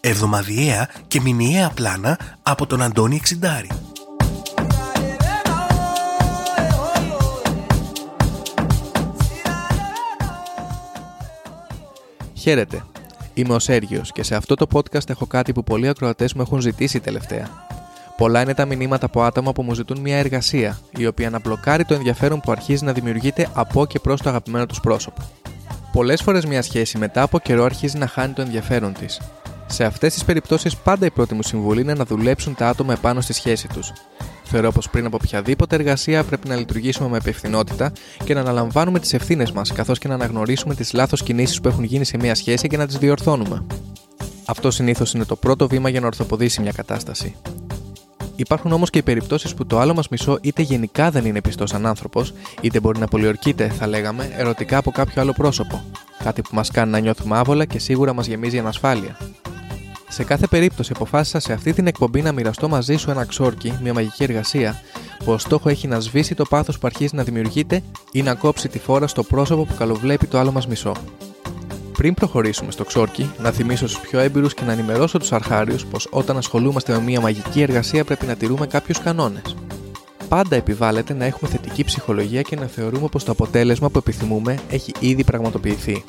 Εβδομαδιαία και μηνιαία πλάνα από τον Αντώνη Εξιντάρη. Χαίρετε. Είμαι ο Σέργιος και σε αυτό το podcast έχω κάτι που πολλοί ακροατές μου έχουν ζητήσει τελευταία. Πολλά είναι τα μηνύματα από άτομα που μου ζητούν μια εργασία, η οποία να μπλοκάρει το ενδιαφέρον που αρχίζει να δημιουργείται από και προς το αγαπημένο τους πρόσωπο. Πολλές φορές μια σχέση μετά από καιρό αρχίζει να χάνει το ενδιαφέρον της. Σε αυτές τις περιπτώσεις, πάντα η πρώτη μου συμβουλή είναι να δουλέψουν τα άτομα επάνω στη σχέση τους. Θεωρώ πως πριν από οποιαδήποτε εργασία πρέπει να λειτουργήσουμε με υπευθυνότητα και να αναλαμβάνουμε τις ευθύνες μας, καθώς και να αναγνωρίσουμε τις λάθος κινήσεις που έχουν γίνει σε μια σχέση και να τις διορθώνουμε. Αυτό συνήθως είναι το πρώτο βήμα για να ορθοποδήσει μια κατάσταση. Υπάρχουν όμως και οι περιπτώσεις που το άλλο μας μισό είτε γενικά δεν είναι πιστός σαν άνθρωπος, είτε μπορεί να πολιορκείται, θα λέγαμε, ερωτικά από κάποιο άλλο πρόσωπο. Κάτι που μας κάνει να νιώθουμε άβολα και σίγουρα μας γεμίζει ανασφάλεια. Σε κάθε περίπτωση, αποφάσισα σε αυτή την εκπομπή να μοιραστώ μαζί σου ένα ξόρκι, μια μαγική εργασία, που ο στόχο έχει να σβήσει το πάθος που αρχίζει να δημιουργείται ή να κόψει τη φόρα στο πρόσωπο που καλοβλέπει το άλλο μας μισό. Πριν προχωρήσουμε στο ξόρκι, να θυμίσω στους πιο έμπειρους και να ενημερώσω τους αρχάριους πως όταν ασχολούμαστε με μια μαγική εργασία πρέπει να τηρούμε κάποιους κανόνες. Πάντα επιβάλλεται να έχουμε θετική ψυχολογία και να θεωρούμε πως το αποτέλεσμα που επιθυμούμε έχει ήδη πραγματοποιηθεί.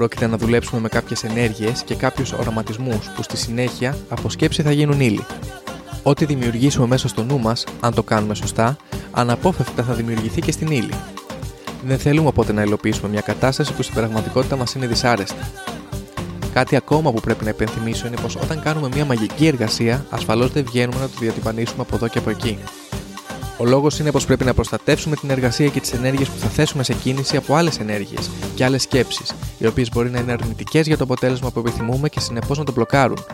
Πρόκειται να δουλέψουμε με κάποιες ενέργειες και κάποιους οραματισμούς που στη συνέχεια από σκέψη θα γίνουν ύλη. Ό,τι δημιουργήσουμε μέσα στο νου μας, αν το κάνουμε σωστά, αναπόφευκτα θα δημιουργηθεί και στην ύλη. Δεν θέλουμε οπότε να υλοποιήσουμε μια κατάσταση που στην πραγματικότητα μας είναι δυσάρεστη. Κάτι ακόμα που πρέπει να υπενθυμίσω είναι πως όταν κάνουμε μια μαγική εργασία, ασφαλώς δεν βγαίνουμε να το διατυπανίσουμε από εδώ και από εκεί. Ο λόγος είναι πως πρέπει να προστατεύσουμε την εργασία και τις ενέργειες που θα θέσουμε σε κίνηση από άλλες ενέργειες και άλλες σκέψεις, οι οποίες μπορεί να είναι αρνητικές για το αποτέλεσμα που επιθυμούμε και συνεπώς να το μπλοκάρουν.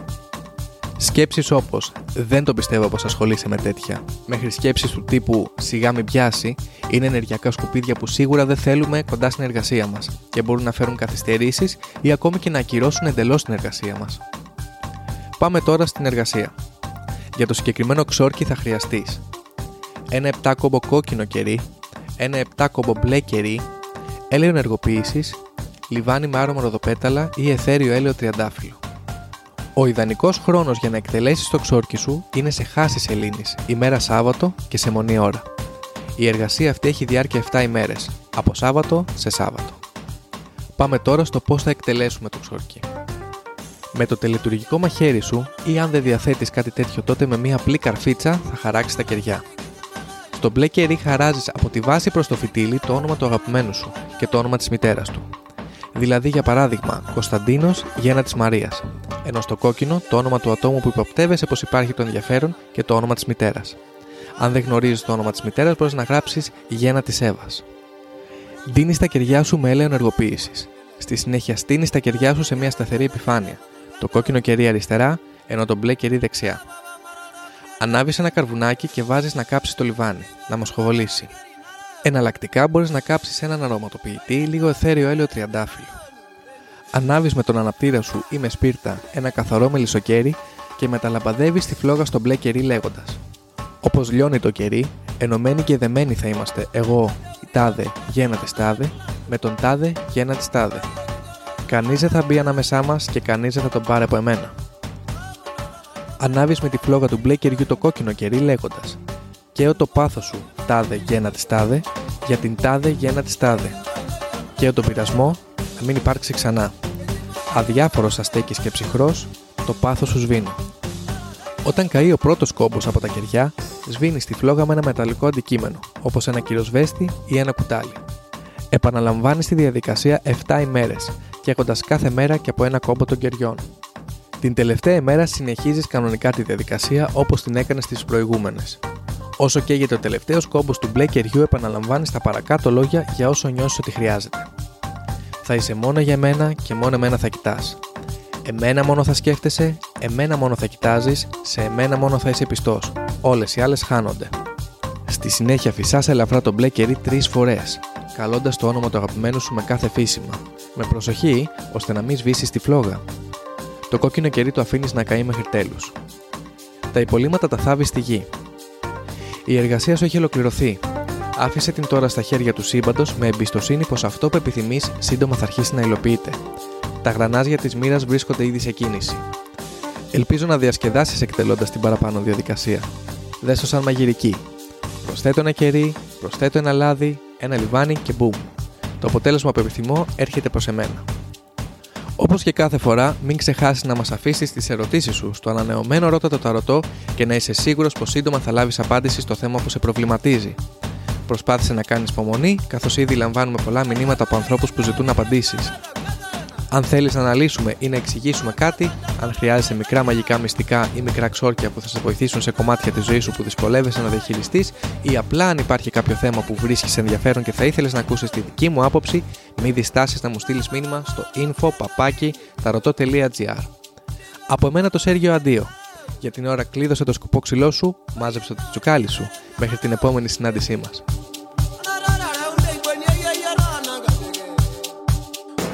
Σκέψεις όπως Δεν το πιστεύω πως ασχολείσαι με τέτοια, μέχρι σκέψεις του τύπου Σιγά μην πιάσει, είναι ενεργειακά σκουπίδια που σίγουρα δεν θέλουμε κοντά στην εργασία μας και μπορούν να φέρουν καθυστερήσεις ή ακόμη και να ακυρώσουν εντελώς την εργασία μας. Πάμε τώρα στην εργασία. Για το συγκεκριμένο ξόρκι θα χρειαστείς ένα 7 κόμπο κόκκινο κερί, ένα 7 κόμπο μπλε κερί, έλαιο ενεργοποίησης, λιβάνι με άρωμα ροδοπέταλα ή εθέριο έλαιο τριαντάφυλλο. Ο ιδανικός χρόνος για να εκτελέσεις το ξόρκι σου είναι σε χάσεις σελήνης, ημέρα Σάββατο και σε μονή ώρα. Η εργασία αυτή έχει διάρκεια 7 ημέρες, από Σάββατο σε Σάββατο. Πάμε τώρα στο πώς θα εκτελέσουμε το ξόρκι. Με το τελετουργικό μαχαίρι σου ή αν δεν διαθέτεις κάτι τέτοιο τότε με μια απλή καρφίτσα θα χαράξεις τα κεριά. Στο μπλε κερί χαράζεις από τη βάση προς το φυτίλι το όνομα του αγαπημένου σου και το όνομα της μητέρας του. Δηλαδή, για παράδειγμα, Κωνσταντίνος γέννα της Μαρίας. Ενώ στο κόκκινο το όνομα του ατόμου που υποπτεύεσαι πως υπάρχει το ενδιαφέρον και το όνομα της μητέρας. Αν δεν γνωρίζεις το όνομα της μητέρας, μπορείς να γράψεις γέννα της Εύας. Δίνει τα κεριά σου με έλεο ενεργοποίηση. Στη συνέχεια, στείνεις τα κεριά σου σε μια σταθερή επιφάνεια. Το κόκκινο κερί αριστερά, ενώ το μπλε κερί δεξιά. Ανάβεις ένα καρβουνάκι και βάζεις να κάψεις το λιβάνι, να μοσχοβολήσει. Εναλλακτικά μπορείς να κάψεις έναν αρωματοποιητή ή λίγο εθέριο έλαιο τριαντάφυλλο. Ανάβεις με τον αναπτήρα σου ή με σπίρτα ένα καθαρό μελισσοκέρι και μεταλαμπαδεύεις τη φλόγα στο μπλε κερί λέγοντας: Όπως λιώνει το κερί, ενωμένοι και δεμένοι θα είμαστε εγώ, η τάδε, γένα τη τάδε, με τον τάδε, γένα τη τάδε. Κανείς δεν θα μπει ανάμεσά μας και κανείς δεν θα τον πάρει από εμένα ανάβεις με τη φλόγα του μπλε κεριού το κόκκινο κερί λέγοντας: Καίω το πάθος σου, τάδε γένα της τάδε, για την τάδε γένα της τάδε. Καίω τον πειρασμό, να μην υπάρξει ξανά. Αδιάφορος αστέκη και ψυχρός, το πάθος σου σβήνει. Όταν καεί ο πρώτος κόμπος από τα κεριά, σβήνει τη φλόγα με ένα μεταλλικό αντικείμενο, όπως ένα κυροσβέστη ή ένα κουτάλι. Επαναλαμβάνεις τη διαδικασία 7 ημέρες, καίγοντα κάθε μέρα και από ένα κόμπο των κεριών. Την τελευταία ημέρα συνεχίζεις κανονικά τη διαδικασία όπως την έκανες στι προηγούμενες. Όσο καίγεται ο τελευταίος κόμπος του μπλε κεριού, επαναλαμβάνεις τα παρακάτω λόγια για όσο νιώσεις ότι χρειάζεται. Θα είσαι μόνο για μένα και μόνο εμένα θα κοιτάς. Εμένα μόνο θα σκέφτεσαι, εμένα μόνο θα κοιτάζεις, σε εμένα μόνο θα είσαι πιστός. Όλες οι άλλες χάνονται. Στη συνέχεια φυσάς ελαφρά το μπλε κερί τρεις φορές, καλώντας το όνομα του αγαπημένου σου με κάθε φύσιμα. Με προσοχή, ώστε να μην σβήσεις τη φλόγα. Το κόκκινο κερί το αφήνεις να καεί μέχρι τέλους. Τα υπολείμματα τα θάβεις στη γη. Η εργασία σου έχει ολοκληρωθεί. Άφησε την τώρα στα χέρια του σύμπαντος με εμπιστοσύνη πως αυτό που επιθυμείς σύντομα θα αρχίσει να υλοποιείται. Τα γρανάζια της μοίρας βρίσκονται ήδη σε κίνηση. Ελπίζω να διασκεδάσεις εκτελώντας την παραπάνω διαδικασία. Δέσω σαν μαγειρική. Προσθέτω ένα κερί, προσθέτω ένα λάδι, ένα λιβάνι και μπούμ. Το αποτέλεσμα που επιθυμώ έρχεται προς εμένα. Όπως και κάθε φορά, μην ξεχάσεις να μας αφήσεις τις ερωτήσεις σου στο ανανεωμένο Ρώτα το Ταρωτό και να είσαι σίγουρος πως σύντομα θα λάβεις απάντηση στο θέμα που σε προβληματίζει. Προσπάθησε να κάνεις υπομονή, καθώς ήδη λαμβάνουμε πολλά μηνύματα από ανθρώπους που ζητούν απαντήσεις. Αν θέλεις να αναλύσουμε ή να εξηγήσουμε κάτι, αν χρειάζεσαι μικρά μαγικά μυστικά ή μικρά ξόρκια που θα σε βοηθήσουν σε κομμάτια της ζωής σου που δυσκολεύεσαι να διαχειριστείς, ή απλά αν υπάρχει κάποιο θέμα που βρίσκεις ενδιαφέρον και θα ήθελες να ακούσεις τη δική μου άποψη, μην διστάσεις να μου στείλεις μήνυμα στο info.papaki.tarotot.gr. Από μένα το Σέργιο Αντίο. Για την ώρα κλείδωσε το σκοπό ξυλό σου, μάζεψε το τσουκάλι σου. Μέχρι την επόμενη συνάντησή μας.